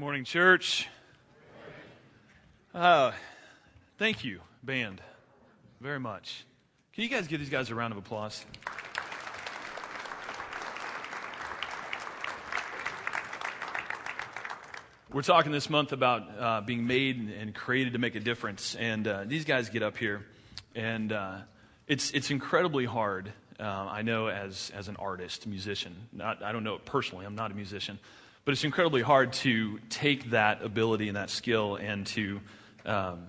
Morning, church. Uh, thank you, band, very much. Can you guys give these guys a round of applause? We're talking this month about uh, being made and created to make a difference, and uh, these guys get up here, and uh, it's it's incredibly hard. Uh, I know as as an artist, musician. Not, I don't know it personally. I'm not a musician, but it's incredibly hard to take that ability and that skill and to, um,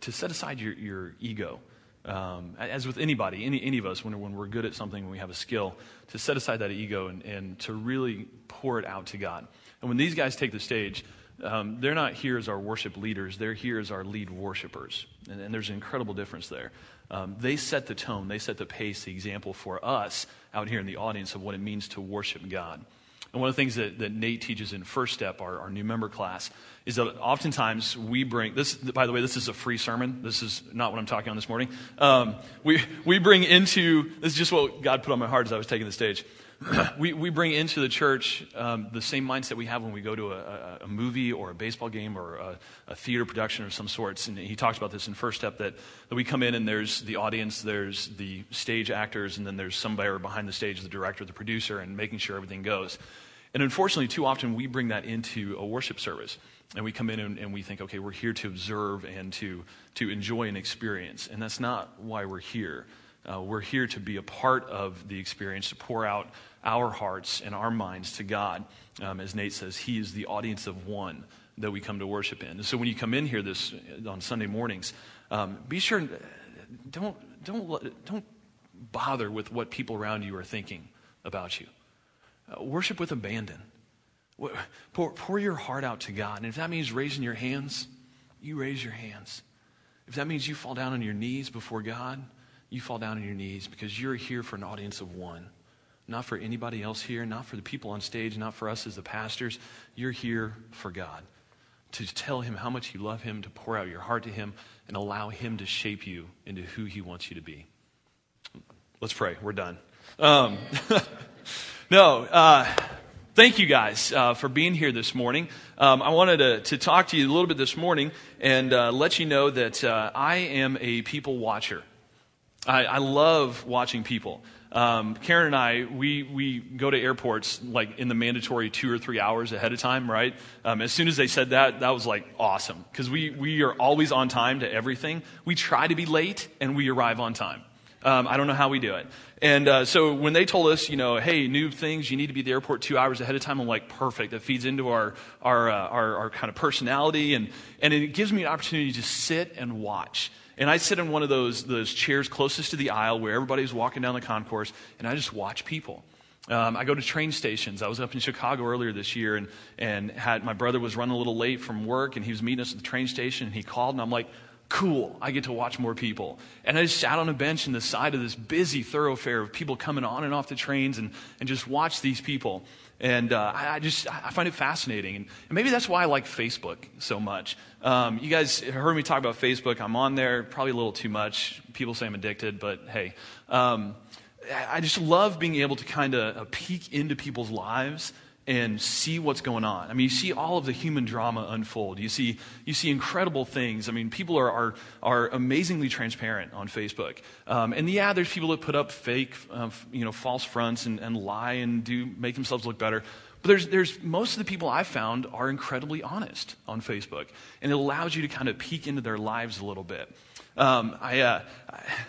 to set aside your, your ego. Um, as with anybody, any, any of us, when, when we're good at something, when we have a skill, to set aside that ego and, and to really pour it out to God. And when these guys take the stage, um, they're not here as our worship leaders, they're here as our lead worshipers. And, and there's an incredible difference there. Um, they set the tone, they set the pace, the example for us out here in the audience of what it means to worship God. And one of the things that, that Nate teaches in First Step, our, our new member class, is that oftentimes we bring this, by the way, this is a free sermon. This is not what I'm talking on this morning. Um, we, we bring into, this is just what God put on my heart as I was taking the stage. we, we bring into the church um, the same mindset we have when we go to a, a, movie or a baseball game or a, a, theater production of some sorts. And he talks about this in First Step that, that we come in and there's the audience, there's the stage actors, and then there's somebody behind the stage, the director, the producer, and making sure everything goes. And unfortunately, too often we bring that into a worship service. And we come in and, and we think, okay, we're here to observe and to, to enjoy an experience. And that's not why we're here. Uh, we're here to be a part of the experience, to pour out our hearts and our minds to God. Um, as Nate says, He is the audience of one that we come to worship in. And so when you come in here this on Sunday mornings, um, be sure don't don't don't bother with what people around you are thinking about you. Uh, worship with abandon. Pour, pour your heart out to God. And if that means raising your hands, you raise your hands. If that means you fall down on your knees before God, you fall down on your knees because you're here for an audience of one. Not for anybody else here, not for the people on stage, not for us as the pastors. You're here for God. To tell Him how much you love Him, to pour out your heart to Him, and allow Him to shape you into who He wants you to be. Let's pray. We're done. Um, no, uh, thank you guys uh, for being here this morning. Um, I wanted to, to, talk to you a little bit this morning and uh, let you know that uh, I am a people watcher. I, I love watching people. Um, Karen and I, we, we go to airports like in the mandatory two or three hours ahead of time, right? Um, as soon as they said that, that was like awesome because we, we are always on time to everything. We try to be late and we arrive on time. Um, I don't know how we do it. And uh, so when they told us, you know, hey, new things, you need to be at the airport two hours ahead of time, I'm like, perfect. That feeds into our, our, uh, our, our kind of personality. And, and it gives me an opportunity to sit and watch. And I sit in one of those, those chairs closest to the aisle where everybody's walking down the concourse, and I just watch people. Um, I go to train stations. I was up in Chicago earlier this year, and, and had, my brother was running a little late from work, and he was meeting us at the train station, and he called, and I'm like, cool, I get to watch more people. And I just sat on a bench in the side of this busy thoroughfare of people coming on and off the trains and, and just watch these people. And uh, I, just I find it fascinating. And, and, maybe that's why I like Facebook so much. Um, you guys heard me talk about Facebook. I'm on there probably a little too much. People say I'm addicted, but hey. Um, I just love being able to kind of uh, peek into people's lives and see what's going on. I mean, you see all of the human drama unfold. You see, you see incredible things. I mean, people are, are, are amazingly transparent on Facebook. Um, and yeah, there's people that put up fake, uh, you know, false fronts and, and lie and do make themselves look better. But there's, there's most of the people I've found are incredibly honest on Facebook, and it allows you to kind of peek into their lives a little bit. Um, I, uh,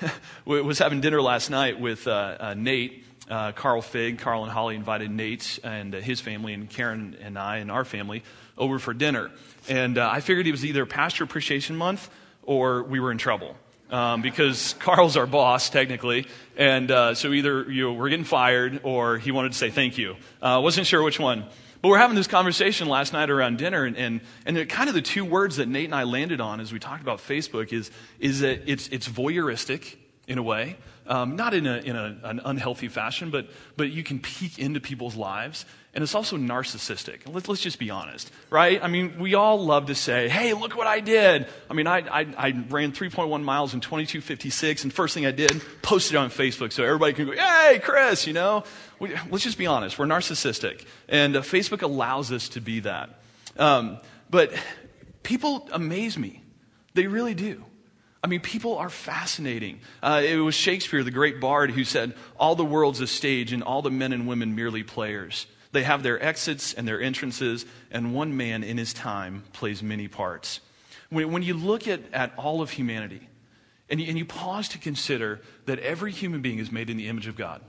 I was having dinner last night with uh, uh Nate, uh, Carl Fig, Carl and Holly invited Nate and uh, his family, and Karen and I and our family over for dinner. And uh, I figured it was either Pastor Appreciation Month or we were in trouble. Um, because Carl's our boss, technically. And uh, so either you know, we're getting fired or he wanted to say thank you. Uh, wasn't sure which one. But we're having this conversation last night around dinner, and, and, and kind of the two words that Nate and I landed on as we talked about Facebook is, is that it's, it's voyeuristic in a way, um, not in, a, in a, an unhealthy fashion, but, but you can peek into people's lives. And it's also narcissistic. Let's, let's just be honest, right? I mean, we all love to say, hey, look what I did. I mean, I, I, I ran 3.1 miles in 22.56, and first thing I did, posted it on Facebook so everybody can go, hey, Chris, you know? We, let's just be honest. We're narcissistic. And uh, Facebook allows us to be that. Um, but people amaze me. They really do. I mean, people are fascinating. Uh, it was Shakespeare, the great bard, who said, All the world's a stage, and all the men and women merely players. They have their exits and their entrances, and one man in his time plays many parts. When, when you look at, at all of humanity, and you, and you pause to consider that every human being is made in the image of God,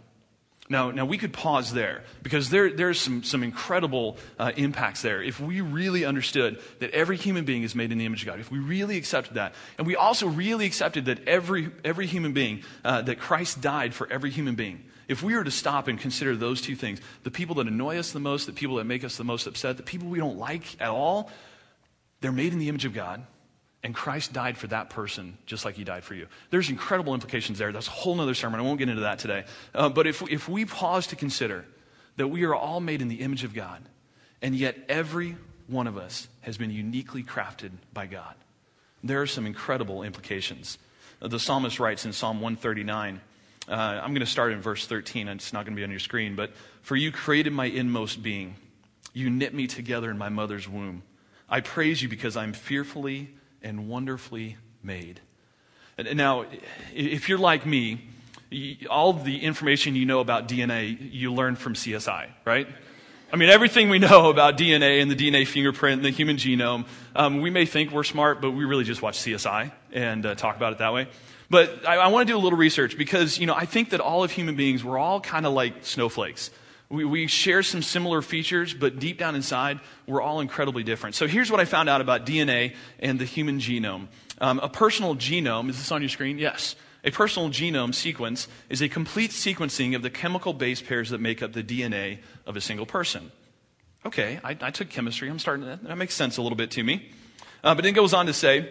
now, now we could pause there because there, there's some, some incredible uh, impacts there. If we really understood that every human being is made in the image of God, if we really accepted that, and we also really accepted that every, every human being, uh, that Christ died for every human being, if we were to stop and consider those two things, the people that annoy us the most, the people that make us the most upset, the people we don't like at all, they're made in the image of God. And Christ died for that person just like he died for you. There's incredible implications there. That's a whole other sermon. I won't get into that today. Uh, but if, if we pause to consider that we are all made in the image of God, and yet every one of us has been uniquely crafted by God, there are some incredible implications. Uh, the psalmist writes in Psalm 139, uh, I'm going to start in verse 13. It's not going to be on your screen, but for you created my inmost being. You knit me together in my mother's womb. I praise you because I'm fearfully and wonderfully made. Now, if you're like me, all the information you know about DNA, you learn from CSI, right? I mean, everything we know about DNA and the DNA fingerprint and the human genome, um, we may think we're smart, but we really just watch CSI and uh, talk about it that way. But I, I want to do a little research because, you know, I think that all of human beings, we're all kind of like snowflakes. We, we share some similar features, but deep down inside, we're all incredibly different. So here's what I found out about DNA and the human genome. Um, a personal genome, is this on your screen? Yes. A personal genome sequence is a complete sequencing of the chemical base pairs that make up the DNA of a single person. Okay, I, I took chemistry. I'm starting to, that makes sense a little bit to me. Uh, but then it goes on to say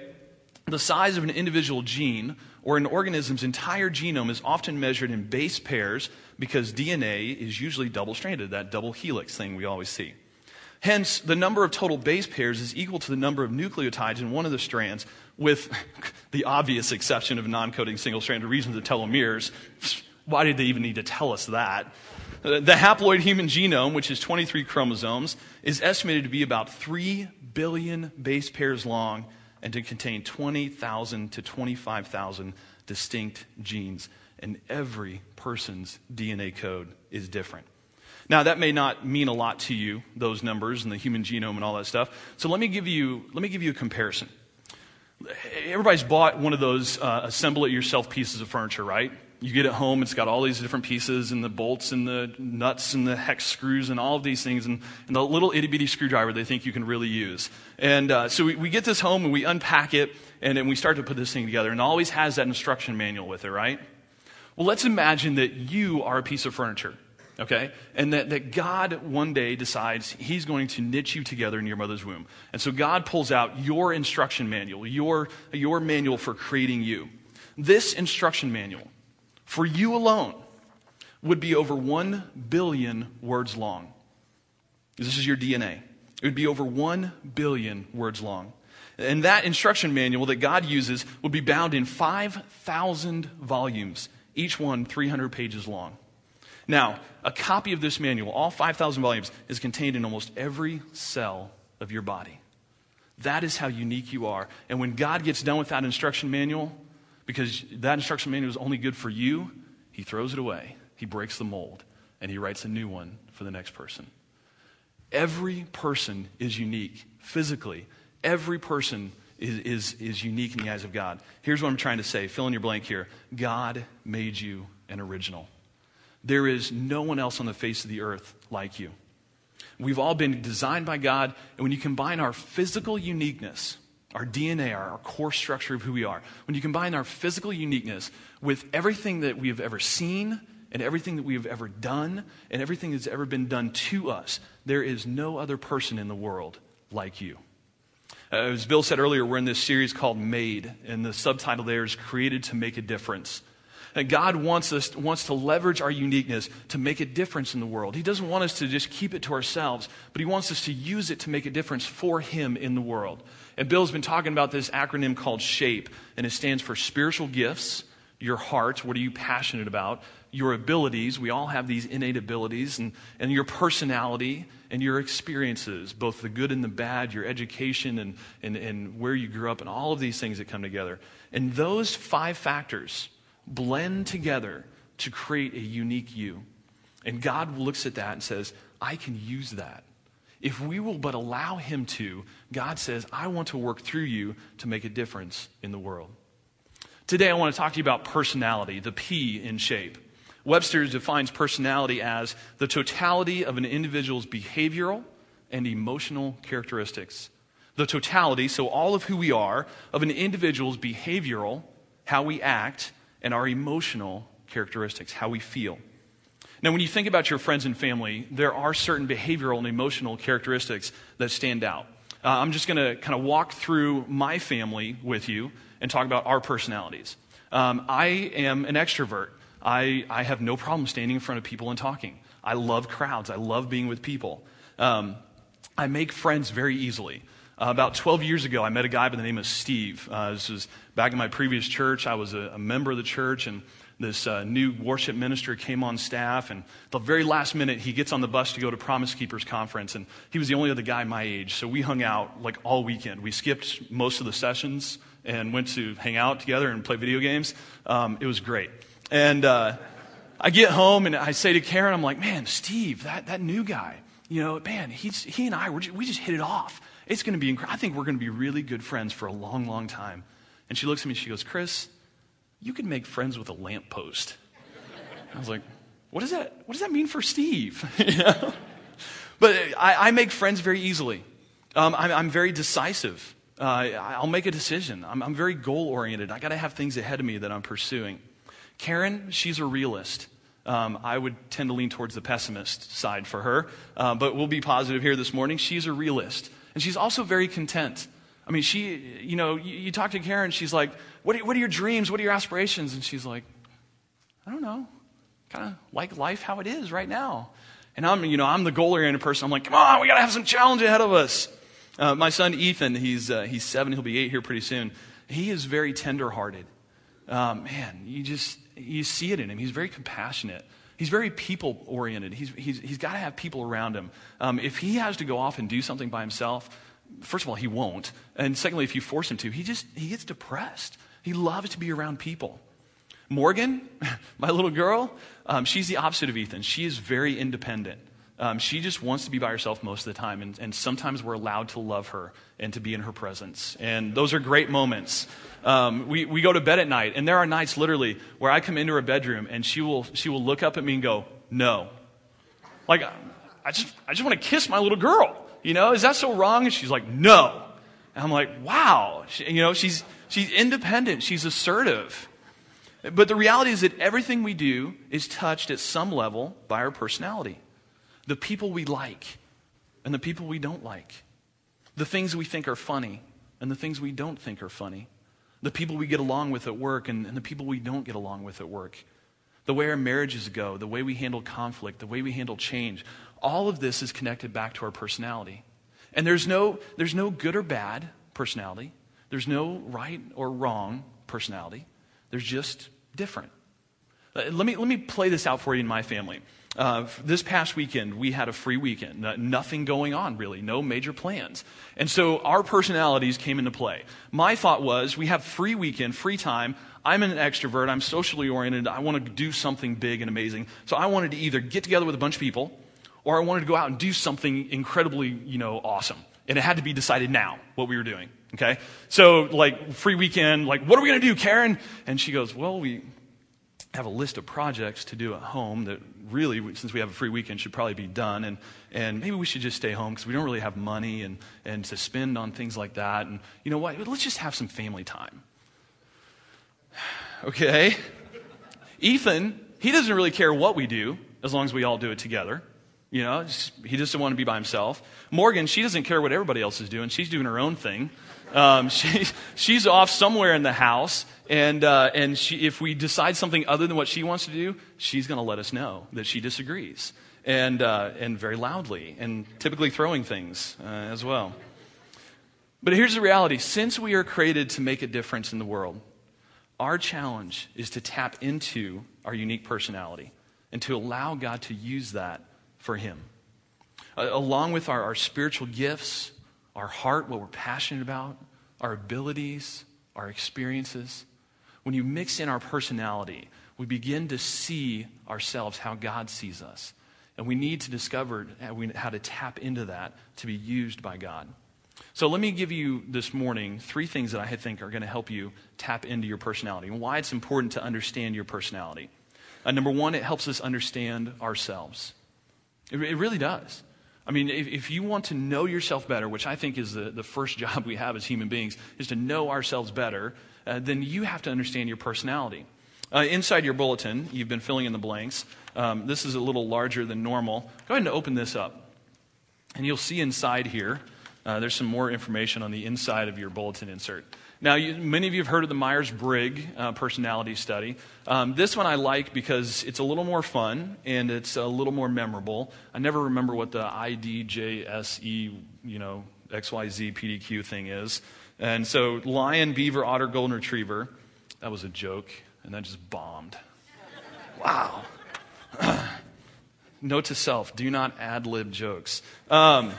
the size of an individual gene or an organism's entire genome is often measured in base pairs because DNA is usually double stranded, that double helix thing we always see. Hence, the number of total base pairs is equal to the number of nucleotides in one of the strands, with the obvious exception of non coding single stranded regions of telomeres. Why did they even need to tell us that? Uh, the haploid human genome, which is 23 chromosomes, is estimated to be about 3 billion base pairs long and to contain 20,000 to 25,000 distinct genes. And every person's DNA code is different. Now, that may not mean a lot to you, those numbers and the human genome and all that stuff. So let me give you, let me give you a comparison. Everybody's bought one of those uh, assemble it yourself pieces of furniture, right? You get it home, it's got all these different pieces and the bolts and the nuts and the hex screws and all of these things and, and the little itty bitty screwdriver they think you can really use. And uh, so we, we get this home and we unpack it and then we start to put this thing together and it always has that instruction manual with it, right? Well, let's imagine that you are a piece of furniture, okay? And that, that God one day decides he's going to knit you together in your mother's womb. And so God pulls out your instruction manual, your, your manual for creating you. This instruction manual for you alone would be over 1 billion words long. This is your DNA. It would be over 1 billion words long. And that instruction manual that God uses would be bound in 5,000 volumes, each one 300 pages long. Now, a copy of this manual, all 5,000 volumes, is contained in almost every cell of your body. That is how unique you are. And when God gets done with that instruction manual, because that instruction manual is only good for you, he throws it away. He breaks the mold and he writes a new one for the next person. Every person is unique physically. Every person is, is, is unique in the eyes of God. Here's what I'm trying to say fill in your blank here God made you an original. There is no one else on the face of the earth like you. We've all been designed by God, and when you combine our physical uniqueness our DNA, our, our, core structure of who we are, when you combine our physical uniqueness with everything that we have ever seen and everything that we have ever done and everything that's ever been done to us, there is no other person in the world like you. Uh, as Bill said earlier, we're in this series called Made, and the subtitle there is Created to Make a Difference. And God wants us wants to leverage our uniqueness to make a difference in the world. He doesn't want us to just keep it to ourselves, but he wants us to use it to make a difference for him in the world. And Bill's been talking about this acronym called SHAPE, and it stands for spiritual gifts, your heart. What are you passionate about? Your abilities. We all have these innate abilities, and, and your personality and your experiences, both the good and the bad, your education and, and, and where you grew up, and all of these things that come together. And those five factors blend together to create a unique you. And God looks at that and says, I can use that. If we will but allow Him to, God says, I want to work through you to make a difference in the world. Today, I want to talk to you about personality, the P in shape. Webster defines personality as the totality of an individual's behavioral and emotional characteristics. The totality, so all of who we are, of an individual's behavioral, how we act, and our emotional characteristics, how we feel. Now, when you think about your friends and family, there are certain behavioral and emotional characteristics that stand out. Uh, I'm just going to kind of walk through my family with you and talk about our personalities. Um, I am an extrovert. I, I have no problem standing in front of people and talking. I love crowds. I love being with people. Um, I make friends very easily. Uh, about 12 years ago, I met a guy by the name of Steve. Uh, this was back in my previous church. I was a, a member of the church, and this uh, new worship minister came on staff. And the very last minute, he gets on the bus to go to Promise Keepers Conference, and he was the only other guy my age. So we hung out like all weekend. We skipped most of the sessions and went to hang out together and play video games. Um, it was great. And uh, I get home and I say to Karen, I'm like, man, Steve, that, that new guy, you know, man, he's, he and I, we just hit it off. It's going to be incredible. I think we're going to be really good friends for a long, long time. And she looks at me and she goes, Chris, you can make friends with a lamppost. I was like, what does that, what does that mean for Steve? But I, I, make friends very easily. Um, I'm, I'm, very decisive. Uh, I'll make a decision. I'm, I'm very goal oriented. I got to have things ahead of me that I'm pursuing. Karen, she's a realist. Um, I would tend to lean towards the pessimist side for her, uh, but we'll be positive here this morning. She's a realist. And she's also very content. I mean, she, you know, you, you talk to Karen, she's like, what are, what are your dreams? What are your aspirations? And she's like, I don't know. Kind of like life how it is right now. And I'm, you know, I'm the goal oriented person. I'm like, come on, we got to have some challenge ahead of us. Uh, my son Ethan, he's, uh, he's seven, he'll be eight here pretty soon. He is very tender hearted. Um, man, you just, you see it in him. He's very compassionate. He's very people oriented. He's, he's, he's got to have people around him. Um, if he has to go off and do something by himself, first of all, he won't. And secondly, if you force him to, he just he gets depressed. He loves to be around people. Morgan, my little girl, um, she's the opposite of Ethan. She is very independent. Um, she just wants to be by herself most of the time, and, and, sometimes we're allowed to love her and to be in her presence. And those are great moments. Um, we, we go to bed at night, and there are nights literally where I come into her bedroom and she will, she will look up at me and go, No. Like, I just, I just want to kiss my little girl. You know, is that so wrong? And she's like, No. And I'm like, Wow. She, you know, she's, she's independent, she's assertive. But the reality is that everything we do is touched at some level by our personality the people we like and the people we don't like, the things we think are funny and the things we don't think are funny, the people we get along with at work and, and the people we don't get along with at work, the way our marriages go, the way we handle conflict, the way we handle change. All of this is connected back to our personality. And there's no, there's no good or bad personality. There's no right or wrong personality. There's just different. Uh, let me, let me play this out for you in my family. Uh, this past weekend, we had a free weekend. nothing going on, really. No major plans. And so our personalities came into play. My thought was we have free weekend, free time. I'm an extrovert. I'm socially oriented. I want to do something big and amazing. So I wanted to either get together with a bunch of people or I wanted to go out and do something incredibly, you know, awesome. And it had to be decided now what we were doing. Okay? So, like, free weekend, like, what are we going to do, Karen? And she goes, well, we have a list of projects to do at home that really, since we have a free weekend, should probably be done. And, and maybe we should just stay home because we don't really have money and, and to spend on things like that. And you know what? Let's just have some family time. okay. Ethan, he doesn't really care what we do as long as we all do it together. You know, he doesn't want to be by himself. Morgan, she doesn't care what everybody else is doing. She's doing her own thing. Um, she, she's off somewhere in the house, and, uh, and she, if we decide something other than what she wants to do, she's going to let us know that she disagrees, and, uh, and very loudly, and typically throwing things uh, as well. But here's the reality since we are created to make a difference in the world, our challenge is to tap into our unique personality and to allow God to use that for Him. Uh, along with our, our spiritual gifts, our heart, what we're passionate about, our abilities, our experiences, when you mix in our personality, we begin to see ourselves how God sees us. And we need to discover how to tap into that to be used by God. So let me give you this morning three things that I think are going to help you tap into your personality and why it's important to understand your personality. Uh, number one, it helps us understand ourselves. It, it really does. I mean, if, if, you want to know yourself better, which I think is the, the first job we have as human beings, is to know ourselves better, uh, then you have to understand your personality. Uh, inside your bulletin, you've been filling in the blanks. Um, this is a little larger than normal. Go ahead and open this up. And you'll see inside here, uh, there's some more information on the inside of your bulletin insert. Now, you, many of you have heard of the Myers Briggs uh, personality study. Um, this one I like because it's a little more fun and it's a little more memorable. I never remember what the IDJSE, you know, XYZ PDQ thing is. And so, lion, beaver, otter, golden retriever. That was a joke, and that just bombed. Wow. Note to self do not ad lib jokes. Um,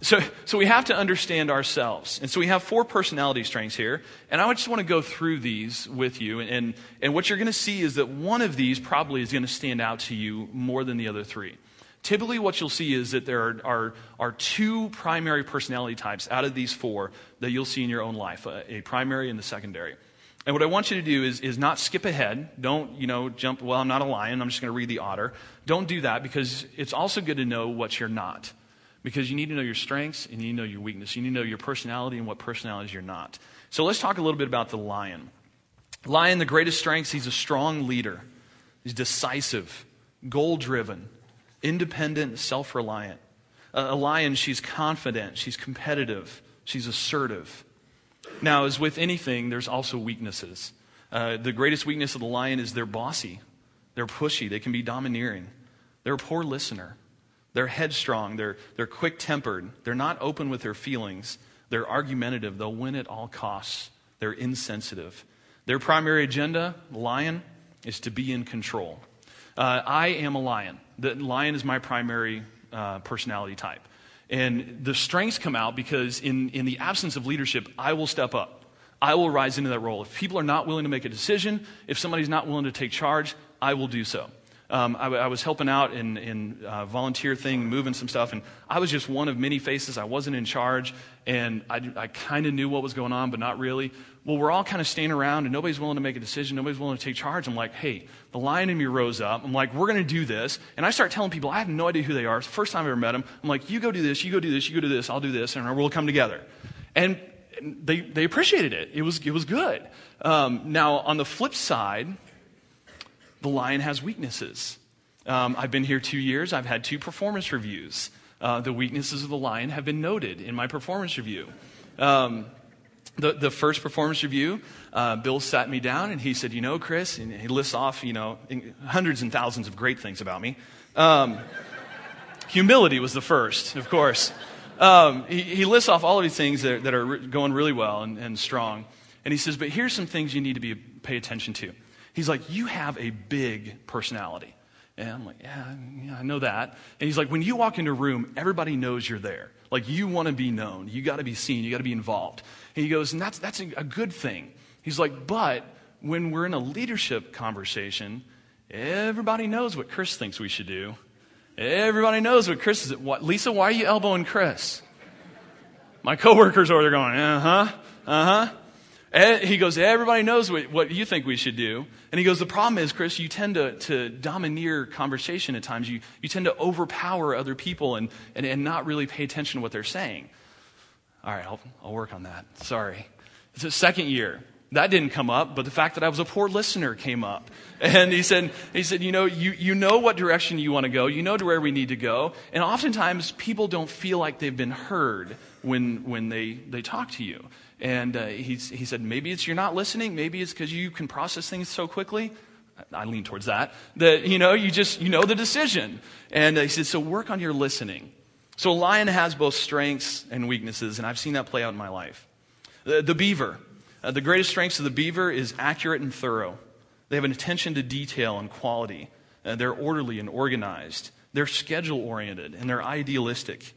so, so we have to understand ourselves. And so we have four personality strengths here. And I just want to go through these with you. And, and, and what you're going to see is that one of these probably is going to stand out to you more than the other three. Typically, what you'll see is that there are, are, are two primary personality types out of these four that you'll see in your own life a, a primary and the secondary. And what I want you to do is, is not skip ahead. Don't, you know, jump, well, I'm not a lion. I'm just going to read the otter. Don't do that because it's also good to know what you're not. Because you need to know your strengths and you need to know your weakness. You need to know your personality and what personalities you're not. So let's talk a little bit about the lion. Lion, the greatest strengths, he's a strong leader. He's decisive, goal driven, independent, self reliant. A lion, she's confident, she's competitive, she's assertive. Now, as with anything, there's also weaknesses. Uh, the greatest weakness of the lion is they're bossy, they're pushy, they can be domineering, they're a poor listener. They're headstrong. They're, they're quick tempered. They're not open with their feelings. They're argumentative. They'll win at all costs. They're insensitive. Their primary agenda, lion, is to be in control. Uh, I am a lion. The lion is my primary uh, personality type. And the strengths come out because, in, in the absence of leadership, I will step up. I will rise into that role. If people are not willing to make a decision, if somebody's not willing to take charge, I will do so. Um, I, I, was helping out in, in uh, volunteer thing, moving some stuff, and I was just one of many faces. I wasn't in charge, and I, I kind of knew what was going on, but not really. Well, we're all kind of staying around, and nobody's willing to make a decision. Nobody's willing to take charge. I'm like, hey, the lion in me rose up. I'm like, we're going to do this. And I start telling people, I have no idea who they are. It's the first time I ever met them. I'm like, you go do this, you go do this, you go do this, I'll do this, and we'll come together. And they, they appreciated it. It was, it was good. Um, now, on the flip side, the lion has weaknesses. Um, I've been here two years. I've had two performance reviews. Uh, the weaknesses of the lion have been noted in my performance review. Um, the, the first performance review, uh, Bill sat me down and he said, You know, Chris, and he lists off, you know, hundreds and thousands of great things about me. Um, humility was the first, of course. Um, he, he, lists off all of these things that, that are going really well and, and strong. And he says, But here's some things you need to be, pay attention to. He's like, You have a big personality. And I'm like, yeah, yeah, I know that. And he's like, when you walk into a room, everybody knows you're there. Like, you want to be known. You got to be seen. You got to be involved. And he goes, and that's, that's a, good thing. He's like, but when we're in a leadership conversation, everybody knows what Chris thinks we should do. Everybody knows what Chris is. What, Lisa, why are you elbowing Chris? My coworkers over there going, uh huh, uh huh. Eh, he goes, Everybody knows what, what you think we should do. And he goes, The problem is, Chris, you tend to, to domineer conversation at times. You, you tend to overpower other people and, and, and not really pay attention to what they're saying. All right, I'll, I'll work on that. Sorry. It's the second year. That didn't come up, but the fact that I was a poor listener came up. And he said, he said, you know, you, you know what direction you want to go. You know to where we need to go. And oftentimes people don't feel like they've been heard when, when they, they talk to you. And uh, he, he said, maybe it's you're not listening. Maybe it's because you can process things so quickly. I lean towards that. That, you know, you just, you know the decision. And uh, he said, so work on your listening. So a lion has both strengths and weaknesses, and I've seen that play out in my life. The, the beaver. Uh, the greatest strengths of the beaver is accurate and thorough. They have an attention to detail and quality. Uh, they're orderly and organized. They're schedule oriented and they're idealistic.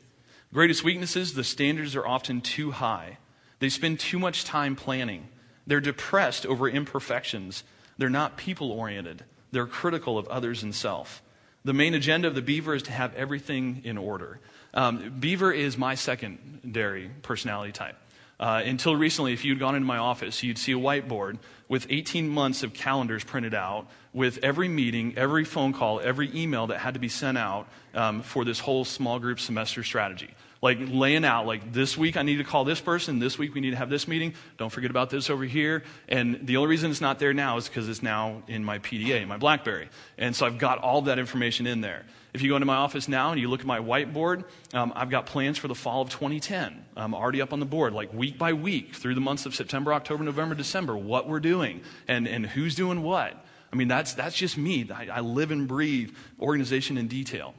Greatest weaknesses the standards are often too high. They spend too much time planning. They're depressed over imperfections. They're not people oriented. They're critical of others and self. The main agenda of the beaver is to have everything in order. Um, beaver is my secondary personality type. Uh, until recently, if you'd gone into my office, you'd see a whiteboard with 18 months of calendars printed out with every meeting, every phone call, every email that had to be sent out um, for this whole small group semester strategy. Like laying out, like this week I need to call this person, this week we need to have this meeting. Don't forget about this over here. And the only reason it's not there now is because it's now in my PDA, my Blackberry. And so I've got all that information in there. If you go into my office now and you look at my whiteboard, um, I've got plans for the fall of 2010 i'm already up on the board, like week by week through the months of September, October, November, December, what we're doing and, and who's doing what. I mean, that's, that's just me. I, I live and breathe organization in detail.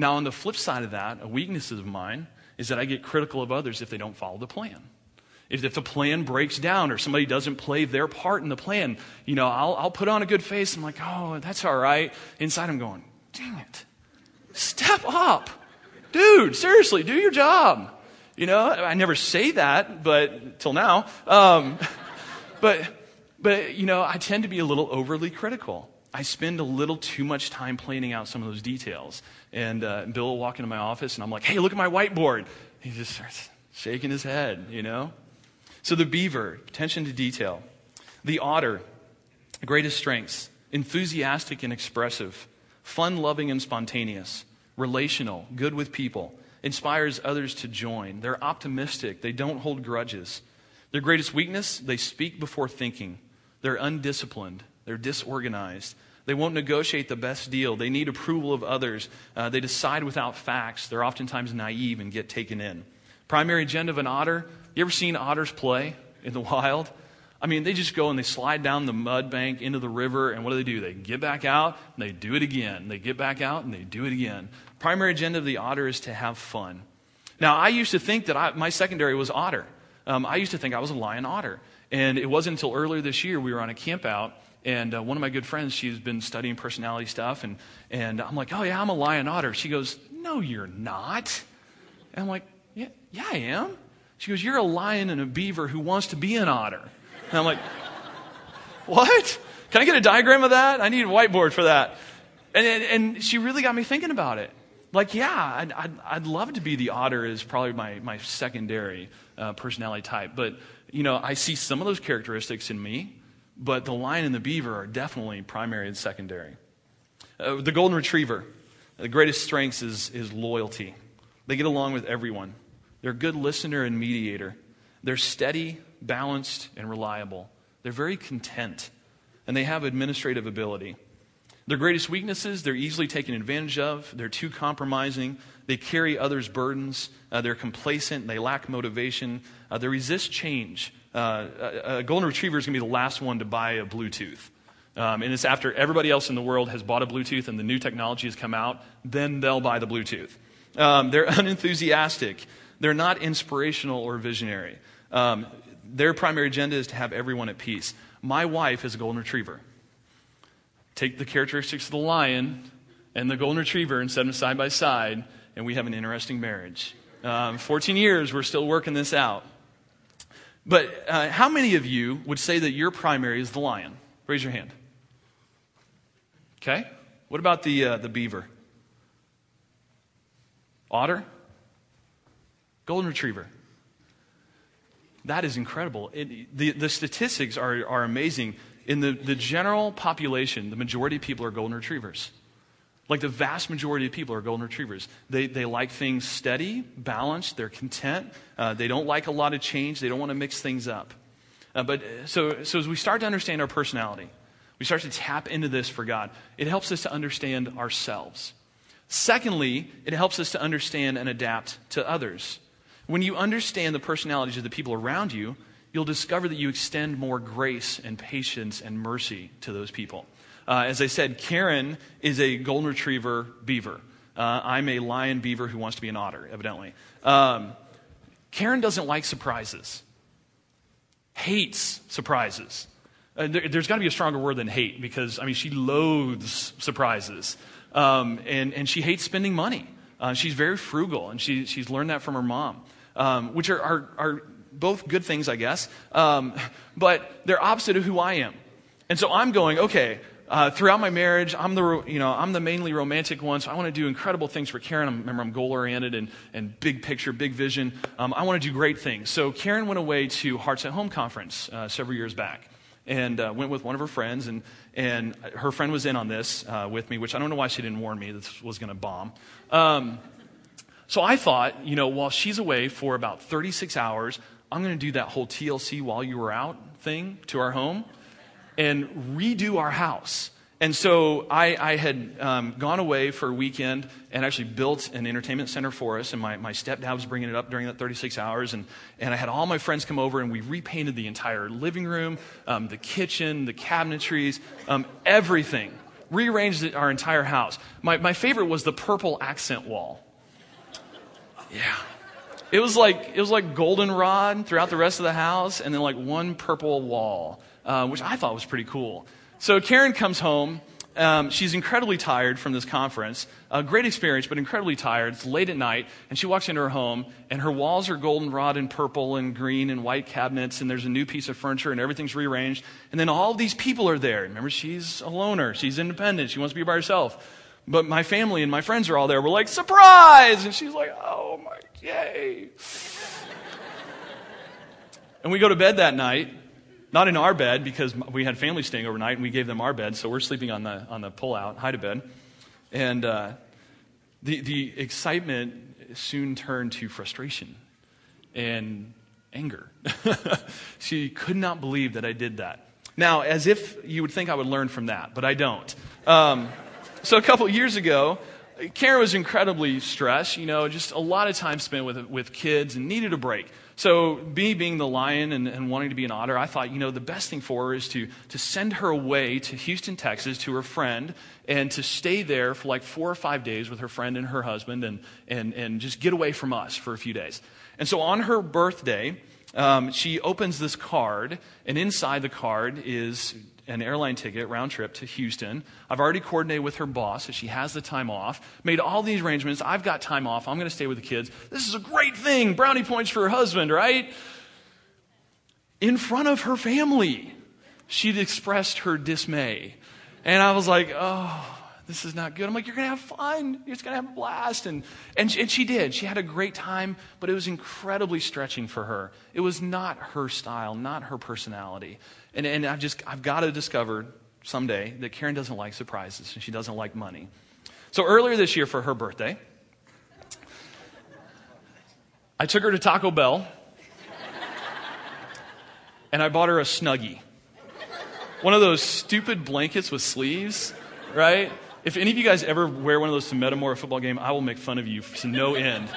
Now, on the flip side of that, a weakness of mine is that I get critical of others if they don't follow the plan. If, if the plan breaks down or somebody doesn't play their part in the plan, you know, I'll, I'll put on a good face. I'm like, oh, that's all right. Inside, I'm going, dang it. Step up. Dude, seriously, do your job. You know, I never say that, but till now. Um, but, but, you know, I tend to be a little overly critical. I spend a little too much time planning out some of those details. And uh, Bill will walk into my office, and I'm like, hey, look at my whiteboard. He just starts shaking his head, you know? So the beaver, attention to detail. The otter, greatest strengths, enthusiastic and expressive, fun loving and spontaneous, relational, good with people, inspires others to join. They're optimistic, they don't hold grudges. Their greatest weakness, they speak before thinking. They're undisciplined, they're disorganized. They won't negotiate the best deal. They need approval of others. Uh, they decide without facts. They're oftentimes naive and get taken in. Primary agenda of an otter. You ever seen otters play in the wild? I mean, they just go and they slide down the mud bank into the river, and what do they do? They get back out and they do it again. They get back out and they do it again. Primary agenda of the otter is to have fun. Now, I used to think that I, my secondary was otter. Um, I used to think I was a lion otter. And it wasn't until earlier this year we were on a camp out, and uh, one of my good friends, she's been studying personality stuff, and, and I'm like, oh, yeah, I'm a lion otter. She goes, no, you're not. And I'm like, yeah, yeah, I am. She goes, you're a lion and a beaver who wants to be an otter. And I'm like, what? Can I get a diagram of that? I need a whiteboard for that. And, and, and she really got me thinking about it. Like, yeah, I'd, I'd, I'd love to be the otter is probably my, my secondary uh, personality type. But, you know, I see some of those characteristics in me, but the lion and the beaver are definitely primary and secondary. Uh, the golden retriever, the greatest strengths is, is loyalty. They get along with everyone. They're a good listener and mediator. They're steady, balanced, and reliable. They're very content, and they have administrative ability. Their greatest weaknesses, they're easily taken advantage of, they're too compromising, they carry others' burdens, uh, they're complacent, they lack motivation, uh, they resist change. Uh, a, golden retriever is going to be the last one to buy a Bluetooth. Um, and it's after everybody else in the world has bought a Bluetooth and the new technology has come out, then they'll buy the Bluetooth. Um, they're unenthusiastic. They're not inspirational or visionary. Um, their primary agenda is to have everyone at peace. My wife is a golden retriever. Take the characteristics of the lion and the golden retriever and set them side by side, and we have an interesting marriage. Um, 14 years, we're still working this out. But uh, how many of you would say that your primary is the lion? Raise your hand. Okay. What about the, uh, the beaver? Otter? Golden retriever. That is incredible. It, the, the statistics are, are amazing. In the, the general population, the majority of people are golden retrievers. Like the vast majority of people are golden retrievers. They, they like things steady, balanced, they're content. Uh, they don't like a lot of change, they don't want to mix things up. Uh, but so, so as we start to understand our personality, we start to tap into this for God, it helps us to understand ourselves. Secondly, it helps us to understand and adapt to others. When you understand the personalities of the people around you, you'll discover that you extend more grace and patience and mercy to those people. Uh, as I said, Karen is a golden retriever beaver. Uh, I'm a lion beaver who wants to be an otter, evidently. Um, Karen doesn't like surprises. hates surprises. Uh, there, has got to be a stronger word than hate because, I mean, she loathes surprises. Um, and, and she hates spending money. Uh, she's very frugal, and she, she's learned that from her mom, um, which are, are, are, both good things, I guess. Um, but they're opposite of who I am. And so I'm going, okay, uh, throughout my marriage, I'm the, you know, I'm the mainly romantic one, so I want to do incredible things for Karen. I remember I'm goal oriented and, and big picture, big vision. Um, I want to do great things. So Karen went away to Hearts at Home conference uh, several years back and uh, went with one of her friends, and, and her friend was in on this uh, with me, which I don't know why she didn't warn me this was going to bomb. Um, so I thought, you know, while she's away for about 36 hours, I'm going to do that whole TLC while you were out thing to our home and redo our house. And so I, I had um, gone away for a weekend and actually built an entertainment center for us. And my, my stepdad was bringing it up during that 36 hours. And, and I had all my friends come over and we repainted the entire living room, um, the kitchen, the cabinetries, um, everything. Rearranged our entire house. My, my favorite was the purple accent wall. Yeah. It was like it was like goldenrod throughout the rest of the house, and then like one purple wall, uh, which I thought was pretty cool. So Karen comes home. Um, she's incredibly tired from this conference. A great experience, but incredibly tired. It's late at night, and she walks into her home, and her walls are goldenrod and purple and green and white cabinets, and there's a new piece of furniture, and everything's rearranged. And then all these people are there. Remember, she's a loner. She's independent. She wants to be by herself. But my family and my friends are all there. We're like, surprise! And she's like, oh my, yay. and we go to bed that night, not in our bed because we had family staying overnight and we gave them our bed, so we're sleeping on the, on the pull out, hide a bed. And uh, the, the excitement soon turned to frustration and anger. she could not believe that I did that. Now, as if you would think I would learn from that, but I don't. Um, so a couple years ago, Karen was incredibly stressed, you know, just a lot of time spent with, with kids and needed a break. So, me being the lion and, and, wanting to be an otter, I thought, you know, the best thing for her is to, to send her away to Houston, Texas, to her friend, and to stay there for like four or five days with her friend and her husband and, and, and just get away from us for a few days. And so, on her birthday, um, she opens this card, and inside the card is an airline ticket round trip to Houston. I've already coordinated with her boss that she has the time off, made all these arrangements. I've got time off. I'm going to stay with the kids. This is a great thing. Brownie points for her husband, right? In front of her family, she'd expressed her dismay. And I was like, oh, this is not good. I'm like, you're going to have fun. You're just going to have a blast. And, and, and she did. She had a great time, but it was incredibly stretching for her. It was not her style, not her personality. And, and I've just, I've got to discover someday that Karen doesn't like surprises and she doesn't like money. So earlier this year for her birthday, I took her to Taco Bell and I bought her a Snuggie. One of those stupid blankets with sleeves, right? If any of you guys ever wear one of those to Metamora football game, I will make fun of you to no end.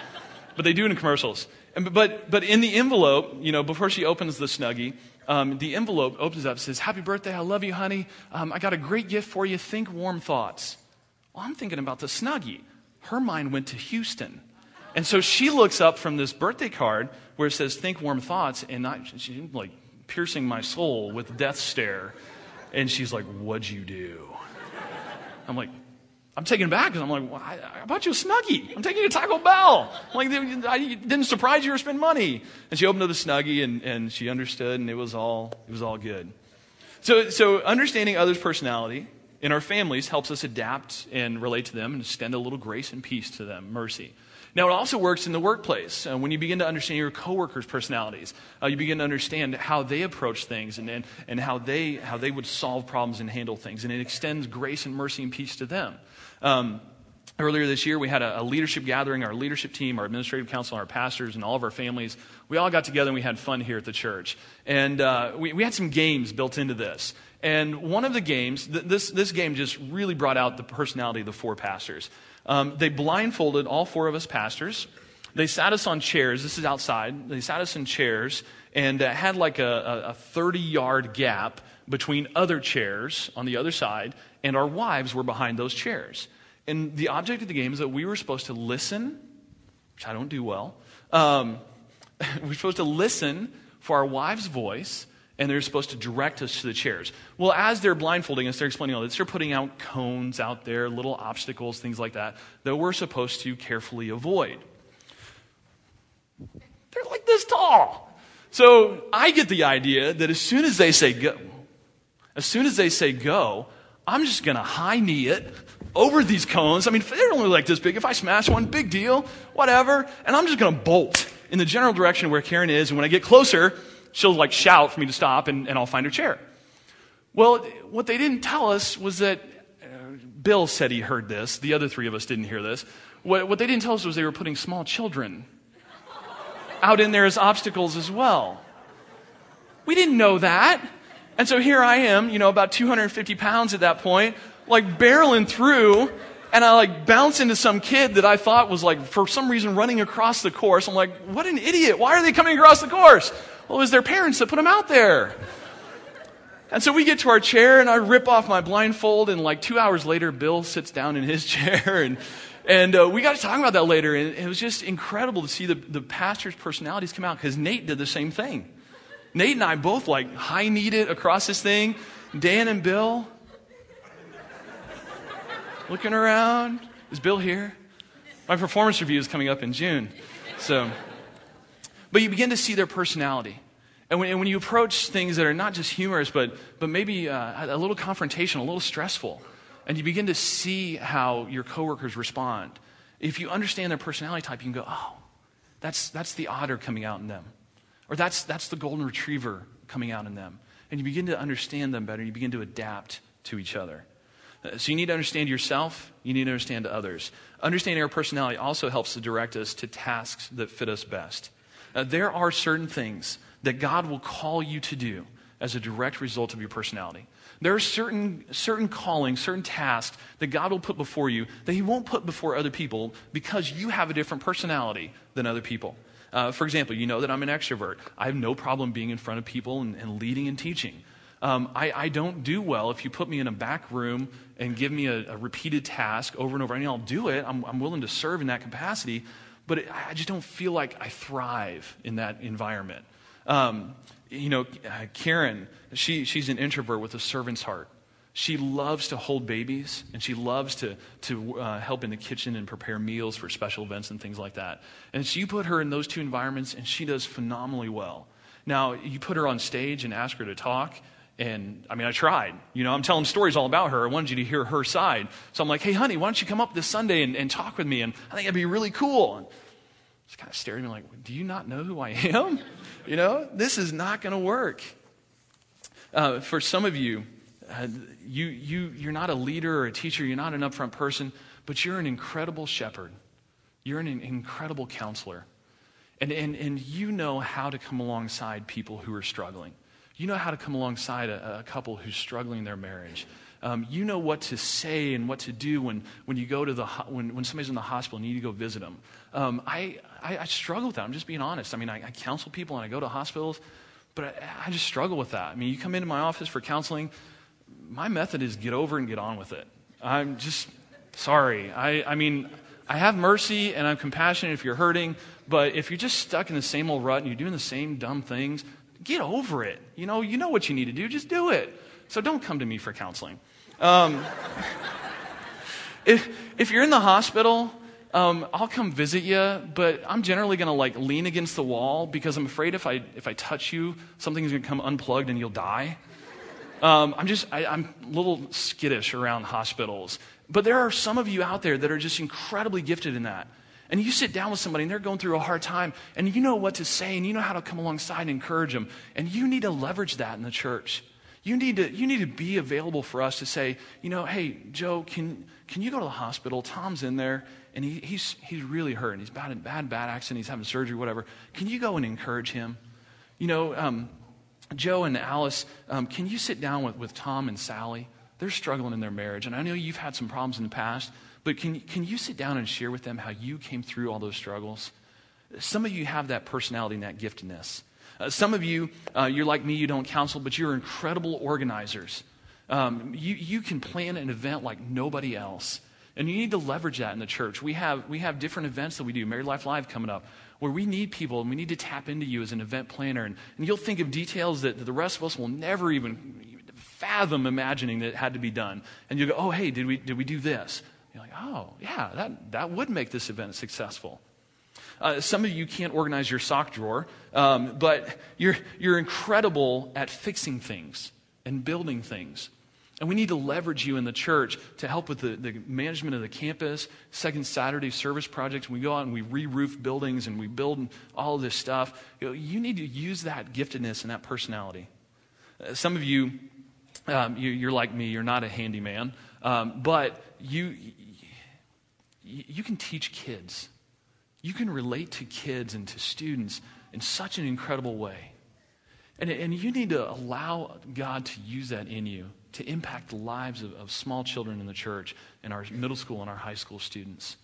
But they do it in commercials. And, but, but in the envelope, you know, before she opens the Snuggie, um, the envelope opens up, says, Happy birthday, I love you, honey. Um, I got a great gift for you. Think warm thoughts. Well, I'm thinking about the Snuggie. Her mind went to Houston. And so she looks up from this birthday card where it says, Think warm thoughts, and I, she's like piercing my soul with death stare. And she's like, What'd you do? I'm like, I'm taken back because I'm like, well, I, I, bought you a Snuggie. I'm taking you to Taco Bell. I'm like, I didn't surprise you or spend money. And she opened up the Snuggie and, and she understood and it was all, it was all good. So, so understanding others' personality in our families helps us adapt and relate to them and extend a little grace and peace to them, mercy. Now, it also works in the workplace. Uh, when you begin to understand your coworkers' personalities, uh, you begin to understand how they approach things and, and, and how, they, how they would solve problems and handle things. And it extends grace and mercy and peace to them. Um, Earlier this year, we had a, a, leadership gathering. Our leadership team, our administrative council, our pastors, and all of our families, we all got together and we had fun here at the church. And uh, we, we, had some games built into this. And one of the games, th- this, this game just really brought out the personality of the four pastors. Um, they blindfolded all four of us pastors. They sat us on chairs. This is outside. They sat us in chairs and uh, had like a, a 30 yard gap between other chairs on the other side, and our wives were behind those chairs. And the object of the game is that we were supposed to listen, which I don't do well. Um, we we're supposed to listen for our wife's voice and they're supposed to direct us to the chairs. Well, as they're blindfolding us, they're explaining all this. They're putting out cones out there, little obstacles, things like that, that we're supposed to carefully avoid. They're like this tall. So I get the idea that as soon as they say go, as soon as they say go, I'm just going to high knee it over these cones. I mean, they're only like this big. If I smash one, big deal, whatever. And I'm just going to bolt in the general direction where Karen is. And when I get closer, she'll like shout for me to stop and, and I'll find her chair. Well, what they didn't tell us was that uh, Bill said he heard this. The other three of us didn't hear this. What, what they didn't tell us was they were putting small children out in there as obstacles as well. We didn't know that. And so here I am, you know, about 250 pounds at that point, like barreling through, and I like bounce into some kid that I thought was like, for some reason, running across the course. I'm like, what an idiot. Why are they coming across the course? Well, it was their parents that put them out there. And so we get to our chair, and I rip off my blindfold, and like two hours later, Bill sits down in his chair, and and uh, we got to talk about that later. And it was just incredible to see the, the pastor's personalities come out because Nate did the same thing. Nate and I both like high kneed across this thing. Dan and Bill looking around. Is Bill here? My performance review is coming up in June. So, but you begin to see their personality. And when, and when you approach things that are not just humorous, but, but maybe uh, a little confrontational, a little stressful, and you begin to see how your coworkers respond, if you understand their personality type, you can go, oh, that's, that's the otter coming out in them. Or that's, that's the golden retriever coming out in them. And you begin to understand them better. You begin to adapt to each other. Uh, so you need to understand yourself. You need to understand others. Understanding our personality also helps to direct us to tasks that fit us best. Uh, there are certain things that God will call you to do as a direct result of your personality. There are certain, certain callings, certain tasks that God will put before you that He won't put before other people because you have a different personality than other people. Uh, for example, you know that I'm an extrovert. I have no problem being in front of people and, and leading and teaching. Um, I, I, don't do well if you put me in a back room and give me a, a repeated task over and over. I mean, I'll do it. I'm, I'm willing to serve in that capacity, but it, I just don't feel like I thrive in that environment. Um, you know, uh, Karen, she, she's an introvert with a servant's heart. She loves to hold babies and she loves to, to uh, help in the kitchen and prepare meals for special events and things like that. And so you put her in those two environments and she does phenomenally well. Now, you put her on stage and ask her to talk, and I mean, I tried. You know, I'm telling stories all about her. I wanted you to hear her side. So I'm like, hey, honey, why don't you come up this Sunday and, and talk with me? And I think it'd be really cool. And she's kind of staring at me like, do you not know who I am? You know, this is not going to work. Uh, for some of you, uh, you, you, you're not a leader or a teacher, you're not an upfront person, but you're an incredible shepherd. You're an incredible counselor. And, and, and you know how to come alongside people who are struggling. You know how to come alongside a, a couple who's struggling in their marriage. Um, you know what to say and what to do when, when you go to the when, when somebody's in the hospital and you need to go visit them. Um, I, I, I, struggle with that. I'm just being honest. I mean, I, I counsel people and I go to hospitals, but I, I, just struggle with that. I mean, you come into my office for counseling, my method is get over and get on with it. I'm just sorry. I, I mean, I have mercy and I'm compassionate if you're hurting, but if you're just stuck in the same old rut and you're doing the same dumb things, get over it. You know, you know what you need to do, just do it. So don't come to me for counseling. Um, if, if you're in the hospital, um, I'll come visit you, but I'm generally going to like lean against the wall because I'm afraid if I, if I touch you, something's going to come unplugged and you'll die. Um, I'm just, I, I'm a little skittish around hospitals. But there are some of you out there that are just incredibly gifted in that. And you sit down with somebody and they're going through a hard time and you know what to say and you know how to come alongside and encourage them. And you need to leverage that in the church. You need to, you need to be available for us to say, you know, hey, Joe, can, can you go to the hospital? Tom's in there and he, he's, he's really hurt and he's bad, in bad, bad accident. He's having surgery, whatever. Can you go and encourage him? You know, um, Joe and Alice, um, can you sit down with, with Tom and Sally? They're struggling in their marriage. And I know you've had some problems in the past, but can, can you sit down and share with them how you came through all those struggles? Some of you have that personality and that giftedness. Uh, some of you, uh, you're like me, you don't counsel, but you're incredible organizers. Um, you, you can plan an event like nobody else. And you need to leverage that in the church. We have, we have different events that we do, Married Life Live coming up, where we need people and we need to tap into you as an event planner. And, and you'll think of details that, that the rest of us will never even fathom imagining that it had to be done. And you go, oh, hey, did we, did we do this? You're like, oh, yeah, that, that would make this event successful. Uh, some of you can't organize your sock drawer, um, but you're, you're incredible at fixing things and building things. And we need to leverage you in the church to help with the, the management of the campus, Second Saturday service projects. We go out and we re roof buildings and we build all of this stuff. You, know, you need to use that giftedness and that personality. Uh, some of you, um, you, are like me, you're not a handyman, um, but you, you can teach kids. You can relate to kids and to students in such an incredible way. And, and you need to allow God to use that in you to impact the lives of, of small children in the church and our middle school and our high school students.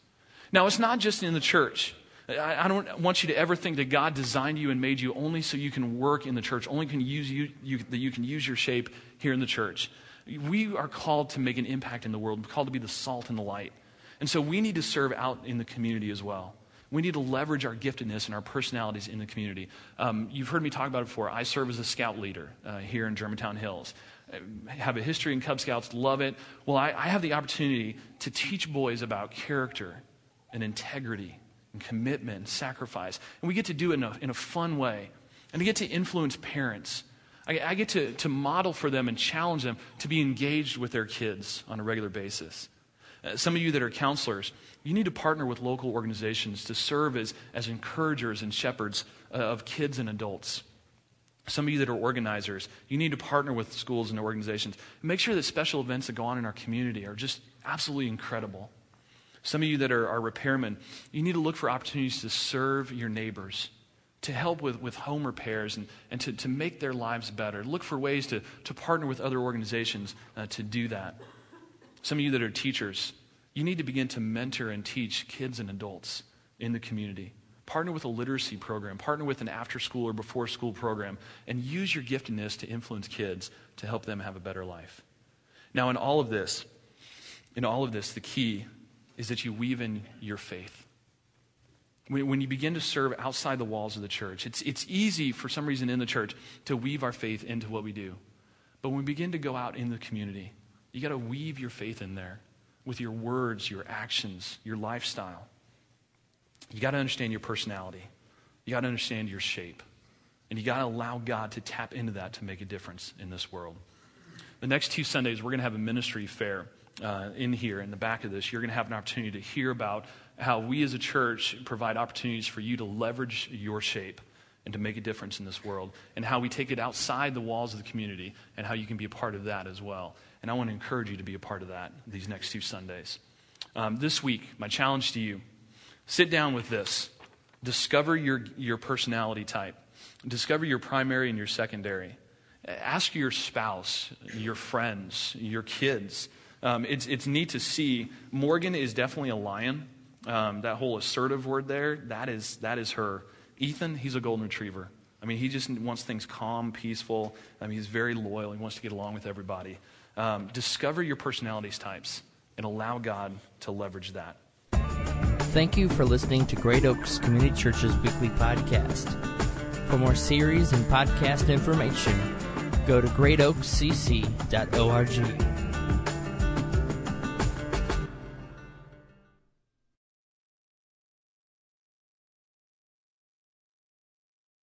Now, it's not just in the church. I, I don't want you to ever think that God designed you and made you only so you can work in the church, only can use you, you, that you can use your shape here in the church. We are called to make an impact in the world, We're called to be the salt and the light. And so we need to serve out in the community as well. We need to leverage our giftedness and our personalities in the community. Um, you've heard me talk about it before. I serve as a scout leader uh, here in Germantown Hills. I have a history in Cub Scouts, love it. Well, I, I have the opportunity to teach boys about character and integrity and commitment and sacrifice. And we get to do it in a, in a fun way. And to get to influence parents. I, I get to, to model for them and challenge them to be engaged with their kids on a regular basis. Uh, some of you that are counselors, you need to partner with local organizations to serve as, as encouragers and shepherds uh, of kids and adults. Some of you that are organizers, you need to partner with schools and organizations. Make sure that special events that go on in our community are just absolutely incredible. Some of you that are, are repairmen, you need to look for opportunities to serve your neighbors, to help with, with home repairs, and, and to, to make their lives better. Look for ways to, to partner with other organizations uh, to do that. Some of you that are teachers, you need to begin to mentor and teach kids and adults in the community. Partner with a literacy program, partner with an after school or before school program, and use your giftedness to influence kids to help them have a better life. Now, in all of this, in all of this, the key is that you weave in your faith. When, when you begin to serve outside the walls of the church, it's, it's easy for some reason in the church to weave our faith into what we do. But when we begin to go out in the community, you got to weave your faith in there with your words, your actions, your lifestyle. You got to understand your personality. You got to understand your shape. And you got to allow God to tap into that to make a difference in this world. The next two Sundays, we're going to have a ministry fair uh, in here, in the back of this. You're going to have an opportunity to hear about how we as a church provide opportunities for you to leverage your shape and to make a difference in this world, and how we take it outside the walls of the community, and how you can be a part of that as well. And I want to encourage you to be a part of that these next two Sundays. Um, this week, my challenge to you sit down with this. Discover your, your personality type, discover your primary and your secondary. Ask your spouse, your friends, your kids. Um, it's, it's neat to see. Morgan is definitely a lion. Um, that whole assertive word there, that is, that is her. Ethan, he's a golden retriever. I mean, he just wants things calm, peaceful. I mean, he's very loyal. He wants to get along with everybody. Um, discover your personalities types and allow God to leverage that. Thank you for listening to Great Oaks Community Church's weekly podcast. For more series and podcast information, go to greatoakscc.org.